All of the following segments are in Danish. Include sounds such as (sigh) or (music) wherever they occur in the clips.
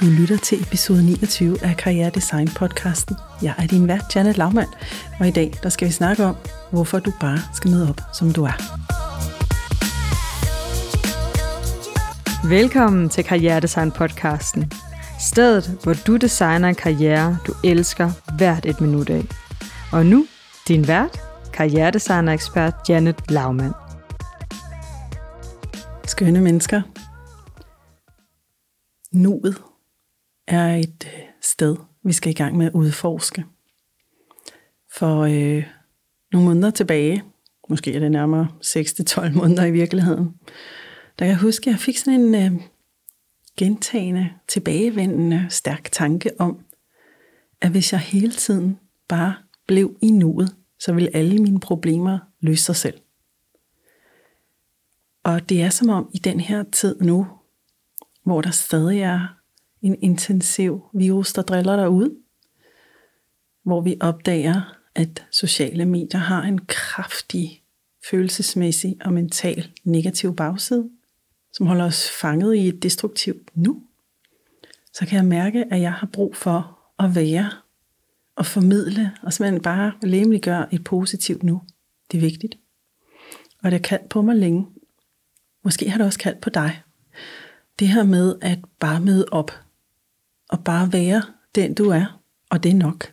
Du lytter til episode 29 af Karriere Design podcasten. Jeg er din vært, Janet Laumann, og i dag der skal vi snakke om, hvorfor du bare skal møde op, som du er. Velkommen til Karriere Design podcasten. Stedet, hvor du designer en karriere, du elsker hvert et minut af. Og nu, din vært, karrieredesigner-ekspert Janet Laumann. Skønne mennesker. Nuet er et øh, sted, vi skal i gang med at udforske. For øh, nogle måneder tilbage, måske er det nærmere 6-12 måneder i virkeligheden, der kan jeg huske, at jeg fik sådan en øh, gentagende, tilbagevendende, stærk tanke om, at hvis jeg hele tiden bare blev i nuet, så ville alle mine problemer løse sig selv. Og det er som om i den her tid nu, hvor der stadig er en intensiv virus, der driller dig ud, hvor vi opdager, at sociale medier har en kraftig følelsesmæssig og mental negativ bagside, som holder os fanget i et destruktivt nu, så kan jeg mærke, at jeg har brug for at være og formidle og simpelthen bare gøre et positivt nu. Det er vigtigt. Og det har kaldt på mig længe. Måske har det også kaldt på dig. Det her med at bare møde op og bare være den, du er, og det er nok.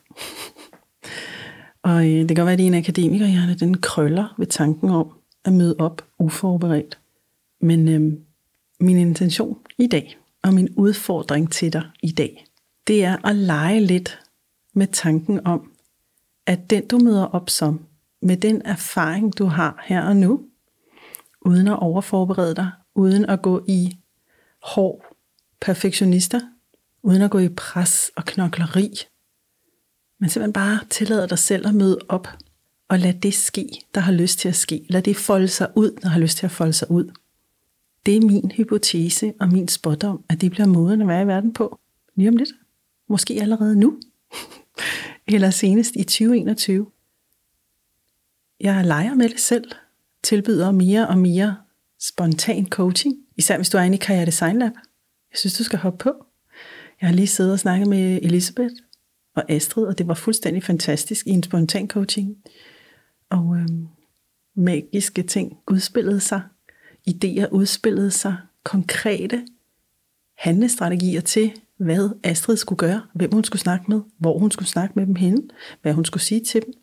og øh, det kan godt være, at din akademikerhjerne, den krøller ved tanken om at møde op uforberedt. Men øh, min intention i dag, og min udfordring til dig i dag, det er at lege lidt med tanken om, at den du møder op som, med den erfaring du har her og nu, uden at overforberede dig, uden at gå i hård perfektionister, uden at gå i pres og knokleri, men simpelthen bare tillade dig selv at møde op og lad det ske, der har lyst til at ske. Lad det folde sig ud, der har lyst til at folde sig ud. Det er min hypotese og min spådom, at det bliver måden at være i verden på. Lige om lidt. Måske allerede nu. (laughs) Eller senest i 2021. Jeg leger med det selv. Tilbyder mere og mere spontan coaching. Især hvis du er inde i Karriere Design Lab. Jeg synes, du skal hoppe på. Jeg har lige siddet og snakket med Elisabeth og Astrid, og det var fuldstændig fantastisk i en spontan coaching. Og øh, magiske ting udspillede sig, idéer udspillede sig, konkrete handlestrategier til, hvad Astrid skulle gøre, hvem hun skulle snakke med, hvor hun skulle snakke med dem henne, hvad hun skulle sige til dem.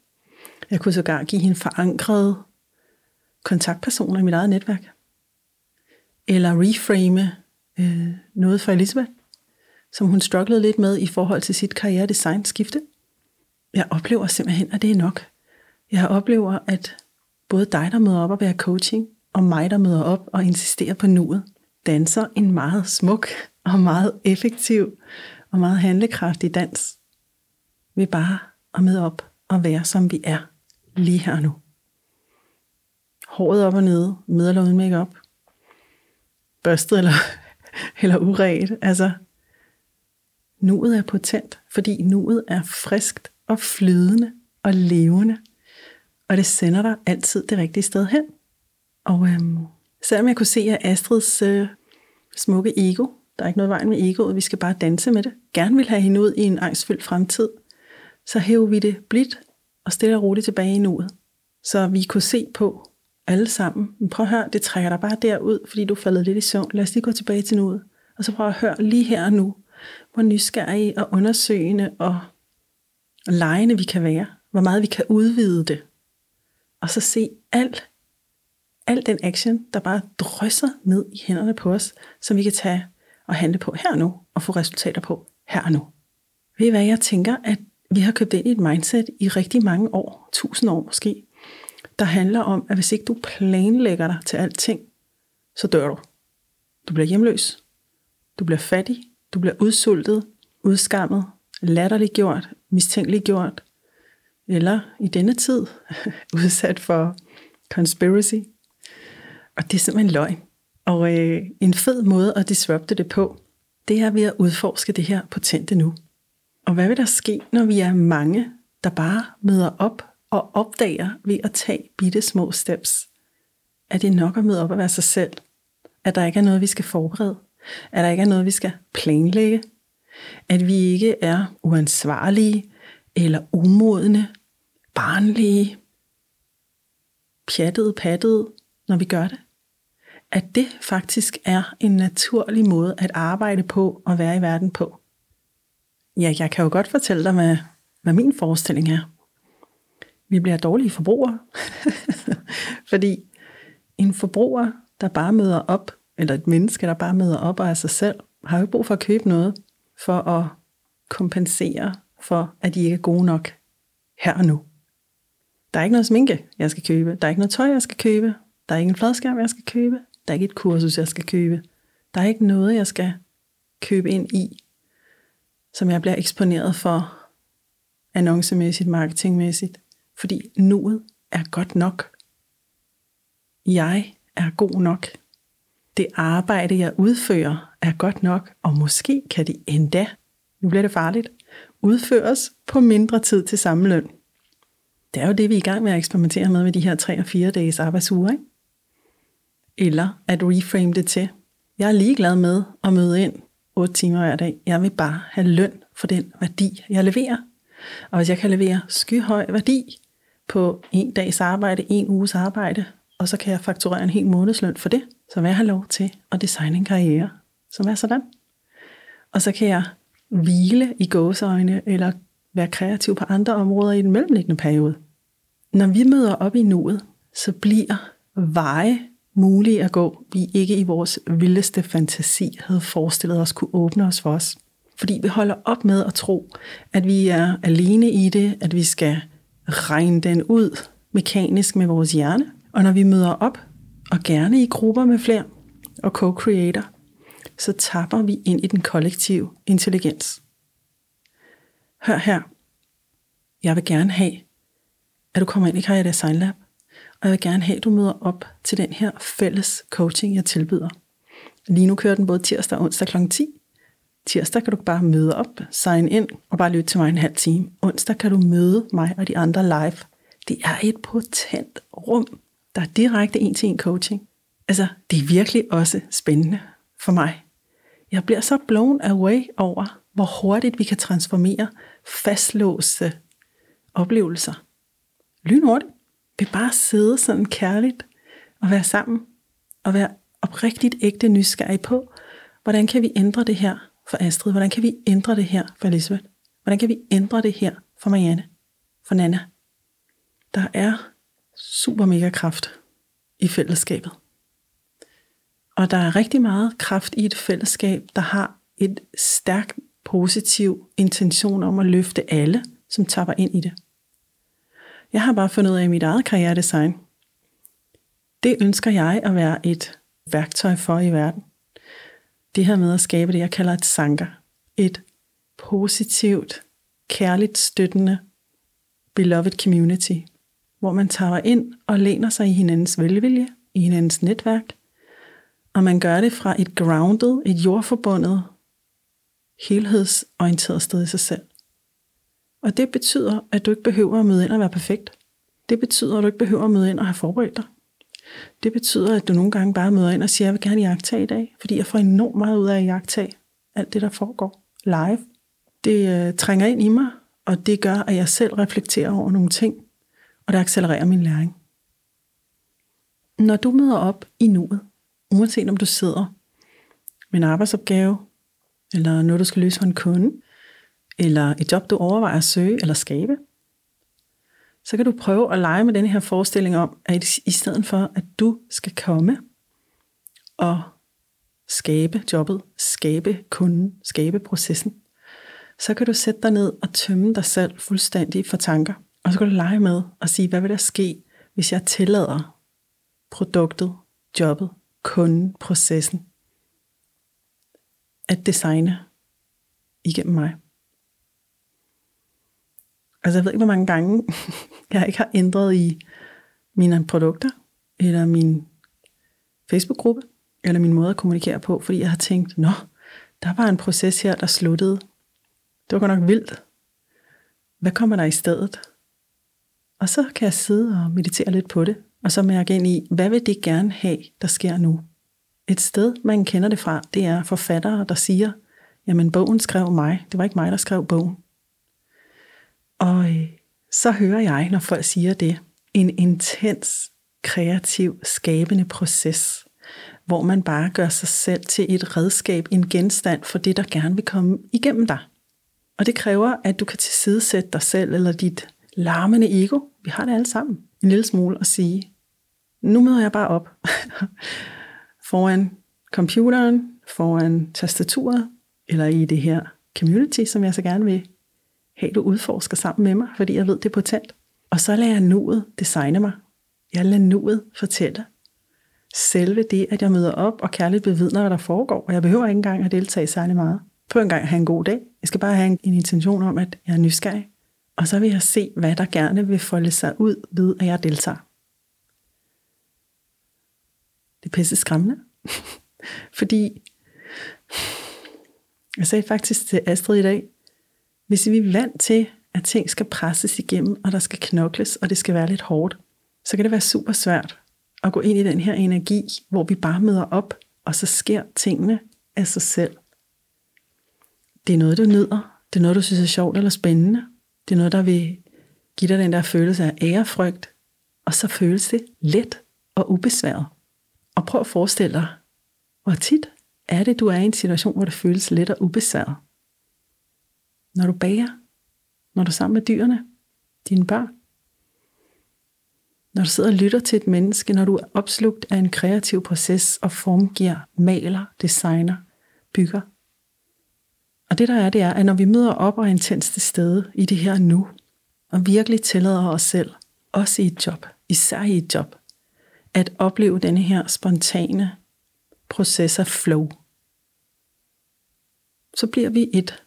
Jeg kunne sågar give hende forankrede kontaktpersoner i mit eget netværk. Eller reframe øh, noget for Elisabeth som hun strugglede lidt med i forhold til sit karrieredesignskifte. Jeg oplever simpelthen, at det er nok. Jeg oplever, at både dig, der møder op og være coaching, og mig, der møder op og insisterer på nuet, danser en meget smuk og meget effektiv og meget handlekraftig dans. Vi bare at møde op og være, som vi er lige her nu. Håret op og nede, med eller uden makeup. Børstet eller, (laughs) eller uret. Altså, Nuet er potent, fordi nuet er friskt og flydende og levende. Og det sender dig altid det rigtige sted hen. Og øhm, selvom jeg kunne se, at Astrids øh, smukke ego, der er ikke noget vejen med egoet, vi skal bare danse med det, gerne vil have hende ud i en angstfyldt fremtid, så hæver vi det blidt og stille og roligt tilbage i nuet. Så vi kunne se på alle sammen, men prøv at høre, det trækker dig bare derud, fordi du faldet lidt i søvn. Lad os lige gå tilbage til nuet. Og så prøv at høre lige her og nu, hvor nysgerrige og undersøgende og lejende vi kan være. Hvor meget vi kan udvide det. Og så se alt, al den action, der bare drysser ned i hænderne på os, som vi kan tage og handle på her nu, og få resultater på her og nu. Ved I hvad, jeg tænker, at vi har købt ind i et mindset i rigtig mange år, tusind år måske, der handler om, at hvis ikke du planlægger dig til alting, så dør du. Du bliver hjemløs. Du bliver fattig. Du bliver udsultet, udskammet, latterliggjort, mistænkeliggjort, eller i denne tid (laughs) udsat for conspiracy. Og det er simpelthen løgn. Og øh, en fed måde at disrupte det på, det er ved at udforske det her potente nu. Og hvad vil der ske, når vi er mange, der bare møder op og opdager ved at tage bitte små steps, at det nok at møde op og være sig selv, at der ikke er noget, vi skal forberede, at der ikke er noget, vi skal planlægge, At vi ikke er uansvarlige eller umodne, barnlige, pjattede, pattede, når vi gør det. At det faktisk er en naturlig måde at arbejde på og være i verden på. Ja, jeg kan jo godt fortælle dig, hvad, hvad min forestilling er. Vi bliver dårlige forbrugere. (laughs) Fordi en forbruger, der bare møder op, eller et menneske, der bare møder op og er sig selv, har jo ikke brug for at købe noget, for at kompensere for, at de ikke er gode nok her og nu. Der er ikke noget sminke, jeg skal købe. Der er ikke noget tøj, jeg skal købe. Der er ikke en fladskærm, jeg skal købe. Der er ikke et kursus, jeg skal købe. Der er ikke noget, jeg skal købe ind i, som jeg bliver eksponeret for annoncemæssigt, marketingmæssigt. Fordi nuet er godt nok. Jeg er god nok. Det arbejde, jeg udfører, er godt nok, og måske kan det endda, nu bliver det farligt, udføres på mindre tid til samme løn. Det er jo det, vi er i gang med at eksperimentere med med de her 3 og 4 dages arbejdsuger. Ikke? Eller at reframe det til, jeg er ligeglad med at møde ind 8 timer hver dag. Jeg vil bare have løn for den værdi, jeg leverer. Og hvis jeg kan levere skyhøj værdi på en dags arbejde, en uges arbejde, og så kan jeg fakturere en hel månedsløn for det, så vil jeg have lov til at designe en karriere, som er sådan. Og så kan jeg hvile i gåseøjne, eller være kreativ på andre områder i den mellemliggende periode. Når vi møder op i nuet, så bliver veje mulige at gå, vi ikke i vores vildeste fantasi havde forestillet os kunne åbne os for os. Fordi vi holder op med at tro, at vi er alene i det, at vi skal regne den ud mekanisk med vores hjerne. Og når vi møder op, og gerne i grupper med flere og co-creator, så tapper vi ind i den kollektive intelligens. Hør her. Jeg vil gerne have, at du kommer ind i Karriere Design Lab, og jeg vil gerne have, at du møder op til den her fælles coaching, jeg tilbyder. Lige nu kører den både tirsdag og onsdag kl. 10. Tirsdag kan du bare møde op, sign ind og bare lytte til mig en halv time. Onsdag kan du møde mig og de andre live. Det er et potent rum, der er direkte en-til-en coaching. Altså, det er virkelig også spændende for mig. Jeg bliver så blown away over, hvor hurtigt vi kan transformere fastlåste oplevelser. Lynhurtigt. Vi bare sidde sådan kærligt og være sammen og være oprigtigt ægte nysgerrig på, hvordan kan vi ændre det her for Astrid? Hvordan kan vi ændre det her for Elisabeth? Hvordan kan vi ændre det her for Marianne? For Nana? Der er super mega kraft i fællesskabet. Og der er rigtig meget kraft i et fællesskab, der har et stærkt positiv intention om at løfte alle, som tapper ind i det. Jeg har bare fundet ud af i mit eget karrieredesign. Det ønsker jeg at være et værktøj for i verden. Det her med at skabe det, jeg kalder et sanker. Et positivt, kærligt støttende, beloved community, hvor man tager ind og læner sig i hinandens velvilje, i hinandens netværk, og man gør det fra et grounded, et jordforbundet, helhedsorienteret sted i sig selv. Og det betyder, at du ikke behøver at møde ind og være perfekt. Det betyder, at du ikke behøver at møde ind og have forberedt dig. Det betyder, at du nogle gange bare møder ind og siger, at jeg vil gerne jagtage i dag, fordi jeg får enormt meget ud af at jagtage alt det, der foregår live. Det øh, trænger ind i mig, og det gør, at jeg selv reflekterer over nogle ting, og det accelererer min læring. Når du møder op i nuet, uanset om du sidder med en arbejdsopgave, eller noget, du skal løse for en kunde, eller et job, du overvejer at søge eller skabe, så kan du prøve at lege med den her forestilling om, at i stedet for, at du skal komme og skabe jobbet, skabe kunden, skabe processen, så kan du sætte dig ned og tømme dig selv fuldstændig for tanker. Og så kan du lege med og sige, hvad vil der ske, hvis jeg tillader produktet, jobbet, kunden, processen at designe igennem mig. Altså jeg ved ikke, hvor mange gange (laughs) jeg ikke har ændret i mine produkter, eller min Facebook-gruppe, eller min måde at kommunikere på, fordi jeg har tænkt, nå, der var en proces her, der sluttede. Det var godt nok vildt. Hvad kommer der i stedet? Og så kan jeg sidde og meditere lidt på det, og så mærke ind i, hvad vil det gerne have, der sker nu? Et sted, man kender det fra, det er forfattere, der siger, jamen bogen skrev mig. Det var ikke mig, der skrev bogen. Og øh, så hører jeg, når folk siger det, en intens, kreativ, skabende proces, hvor man bare gør sig selv til et redskab, en genstand for det, der gerne vil komme igennem dig. Og det kræver, at du kan tilsidesætte dig selv eller dit larmende ego, vi har det alle sammen, en lille smule, og sige, nu møder jeg bare op (laughs) foran computeren, foran tastaturet, eller i det her community, som jeg så gerne vil have, du udforsker sammen med mig, fordi jeg ved, det er potent. Og så lader jeg nuet designe mig. Jeg lader nuet fortælle. Selve det, at jeg møder op og kærligt bevidner, hvad der foregår, og jeg behøver ikke engang at deltage særlig meget. På en gang at have en god dag. Jeg skal bare have en, en intention om, at jeg er nysgerrig. Og så vil jeg se, hvad der gerne vil folde sig ud ved, at jeg deltager. Det er pisse skræmmende. (laughs) Fordi, jeg sagde faktisk til Astrid i dag, hvis vi er vant til, at ting skal presses igennem, og der skal knokles, og det skal være lidt hårdt, så kan det være super svært at gå ind i den her energi, hvor vi bare møder op, og så sker tingene af sig selv. Det er noget, du nyder. Det er noget, du synes er sjovt eller spændende. Det er noget, der vil give dig den der følelse af ærefrygt. Og så føles det let og ubesværet. Og prøv at forestille dig, hvor tit er det, du er i en situation, hvor det føles let og ubesværet. Når du bager, når du er sammen med dyrene, dine børn, når du sidder og lytter til et menneske, når du er opslugt af en kreativ proces og formgiver, maler, designer, bygger. Og det der er, det er, at når vi møder op og er intens til stede i det her nu, og virkelig tillader os selv, også i et job, især i et job, at opleve denne her spontane proces af flow, så bliver vi et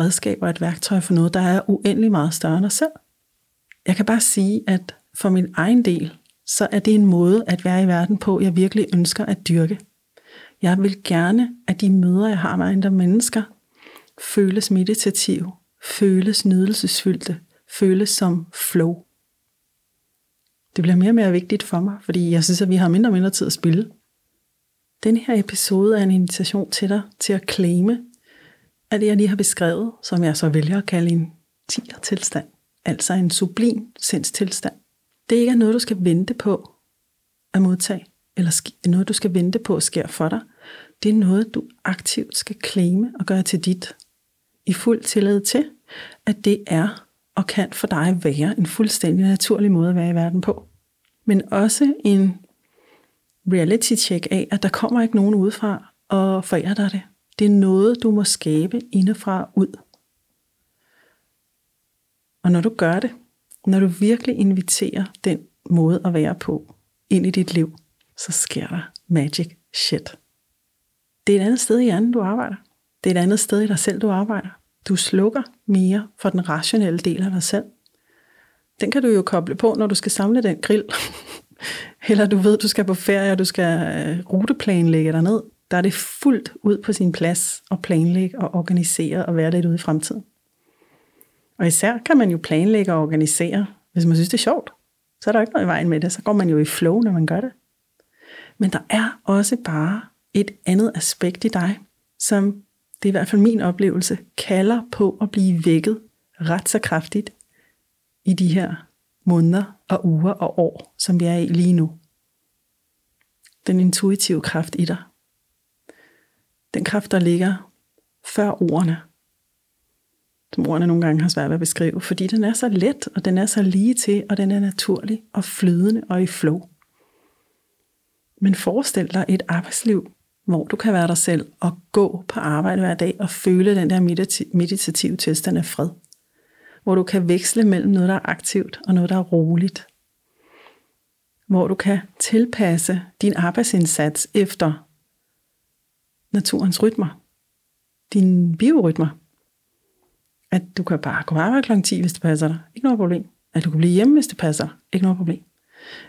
redskab og et værktøj for noget, der er uendelig meget større end os selv. Jeg kan bare sige, at for min egen del, så er det en måde at være i verden på, jeg virkelig ønsker at dyrke. Jeg vil gerne, at de møder, jeg har med andre mennesker, føles meditative, føles nydelsesfyldte, føles som flow. Det bliver mere og mere vigtigt for mig, fordi jeg synes, at vi har mindre og mindre tid at spille. Den her episode er en invitation til dig til at claime, af det, jeg lige har beskrevet, som jeg så vælger at kalde en tiger-tilstand, altså en sublim sindstilstand, det ikke er noget, du skal vente på at modtage, eller noget, du skal vente på at sker for dig. Det er noget, du aktivt skal claime og gøre til dit, i fuld tillid til, at det er og kan for dig være en fuldstændig naturlig måde at være i verden på. Men også en reality check af, at der kommer ikke nogen udefra og forærer dig det. Det er noget, du må skabe indefra ud. Og når du gør det, når du virkelig inviterer den måde at være på ind i dit liv, så sker der magic shit. Det er et andet sted i hjernen, du arbejder. Det er et andet sted i dig selv, du arbejder. Du slukker mere for den rationelle del af dig selv. Den kan du jo koble på, når du skal samle den grill. (laughs) Eller du ved, du skal på ferie, og du skal øh, ruteplanlægge dig ned. Der er det fuldt ud på sin plads at planlægge og organisere og være lidt ude i fremtiden. Og især kan man jo planlægge og organisere, hvis man synes, det er sjovt. Så er der ikke noget i vejen med det. Så går man jo i flow, når man gør det. Men der er også bare et andet aspekt i dig, som det er i hvert fald min oplevelse, kalder på at blive vækket ret så kraftigt i de her måneder og uger og år, som vi er i lige nu. Den intuitive kraft i dig. Den kraft, der ligger før ordene, som ordene nogle gange har svært ved at beskrive, fordi den er så let, og den er så lige til, og den er naturlig og flydende og i flow. Men forestil dig et arbejdsliv, hvor du kan være dig selv og gå på arbejde hver dag og føle den der meditative tilstand af fred. Hvor du kan veksle mellem noget, der er aktivt og noget, der er roligt. Hvor du kan tilpasse din arbejdsindsats efter naturens rytmer, dine biorytmer. At du kan bare gå på arbejde kl. 10, hvis det passer dig. Ikke noget problem. At du kan blive hjemme, hvis det passer dig. Ikke noget problem.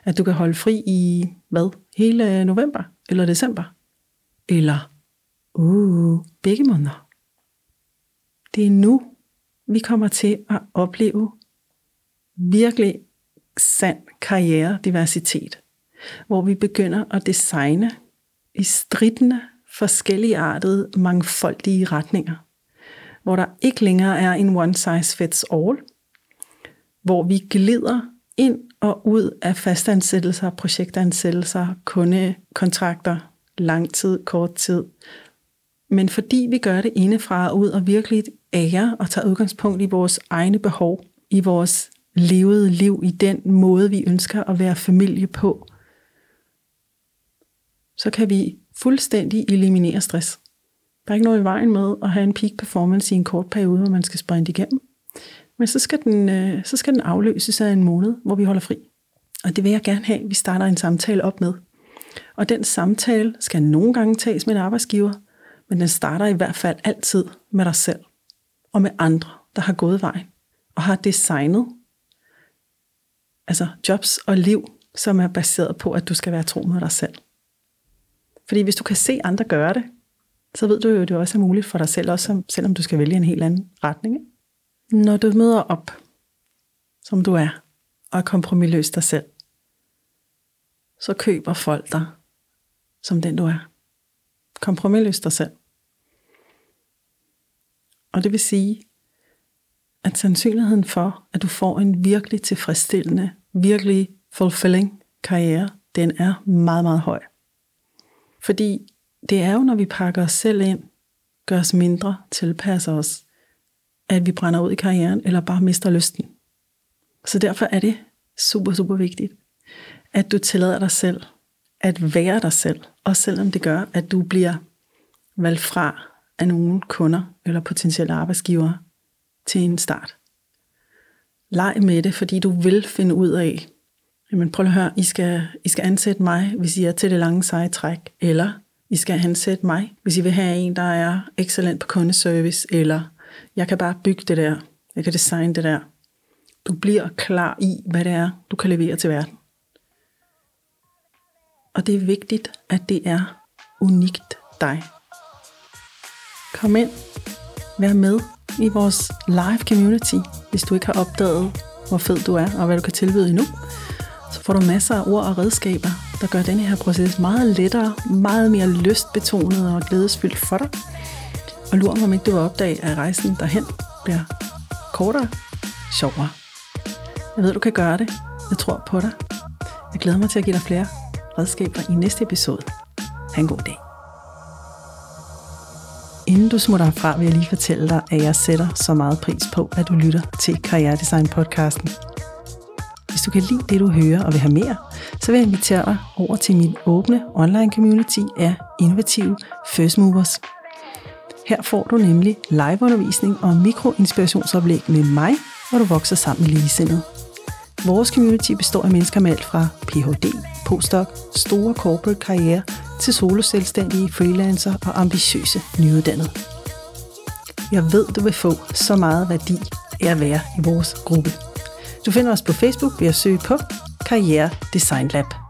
At du kan holde fri i, hvad, hele november eller december. Eller, uh, begge måneder. Det er nu, vi kommer til at opleve virkelig sand karrierediversitet, hvor vi begynder at designe i stridende, forskelligartede, mangfoldige retninger. hvor der ikke længere er en one size fits all, hvor vi glider ind og ud af fastansættelser, projektansættelser, kundekontrakter, lang tid, kort tid. Men fordi vi gør det indefra og ud og virkelig ærer og tager udgangspunkt i vores egne behov, i vores levede liv, i den måde, vi ønsker at være familie på, så kan vi fuldstændig eliminere stress. Der er ikke noget i vejen med at have en peak performance i en kort periode, hvor man skal sprinte igennem. Men så skal, den, øh, så skal den afløses af en måned, hvor vi holder fri. Og det vil jeg gerne have, at vi starter en samtale op med. Og den samtale skal nogle gange tages med en arbejdsgiver, men den starter i hvert fald altid med dig selv og med andre, der har gået vejen og har designet altså jobs og liv, som er baseret på, at du skal være tro mod dig selv. Fordi hvis du kan se andre gøre det, så ved du jo, at det også er muligt for dig selv, også selvom du skal vælge en helt anden retning. Når du møder op, som du er, og er kompromilløs dig selv, så køber folk dig som den du er. Kompromilløs dig selv. Og det vil sige, at sandsynligheden for, at du får en virkelig tilfredsstillende, virkelig fulfilling karriere, den er meget, meget høj. Fordi det er jo, når vi pakker os selv ind, gør os mindre, tilpasser os, at vi brænder ud i karrieren, eller bare mister lysten. Så derfor er det super, super vigtigt, at du tillader dig selv at være dig selv, også selvom det gør, at du bliver valgt fra af nogle kunder eller potentielle arbejdsgivere til en start. Leg med det, fordi du vil finde ud af, jamen prøv at høre, I skal, I skal ansætte mig, hvis I er til det lange seje træk, eller I skal ansætte mig, hvis I vil have en, der er excellent på kundeservice, eller jeg kan bare bygge det der, jeg kan designe det der. Du bliver klar i, hvad det er, du kan levere til verden. Og det er vigtigt, at det er unikt dig. Kom ind, vær med i vores live community, hvis du ikke har opdaget, hvor fed du er og hvad du kan tilbyde endnu. Så får du masser af ord og redskaber, der gør denne her proces meget lettere, meget mere lystbetonet og glædesfyldt for dig. Og lur mig, om ikke du vil opdage, at rejsen derhen bliver kortere, sjovere. Jeg ved, du kan gøre det. Jeg tror på dig. Jeg glæder mig til at give dig flere redskaber i næste episode. Ha' en god dag. Inden du smutter herfra, vil jeg lige fortælle dig, at jeg sætter så meget pris på, at du lytter til Karrieredesign podcasten. Hvis du kan lide det, du hører og vil have mere, så vil jeg invitere dig over til min åbne online community af innovative First Movers. Her får du nemlig liveundervisning og mikroinspirationsoplæg med mig, hvor du vokser sammen med ligesindede. Vores community består af mennesker med alt fra Ph.D., postdoc, store corporate karriere til soloselvstændige, freelancer og ambitiøse nyuddannede. Jeg ved, du vil få så meget værdi af at være i vores gruppe. Du finder os på Facebook ved at søge på Karriere Design Lab.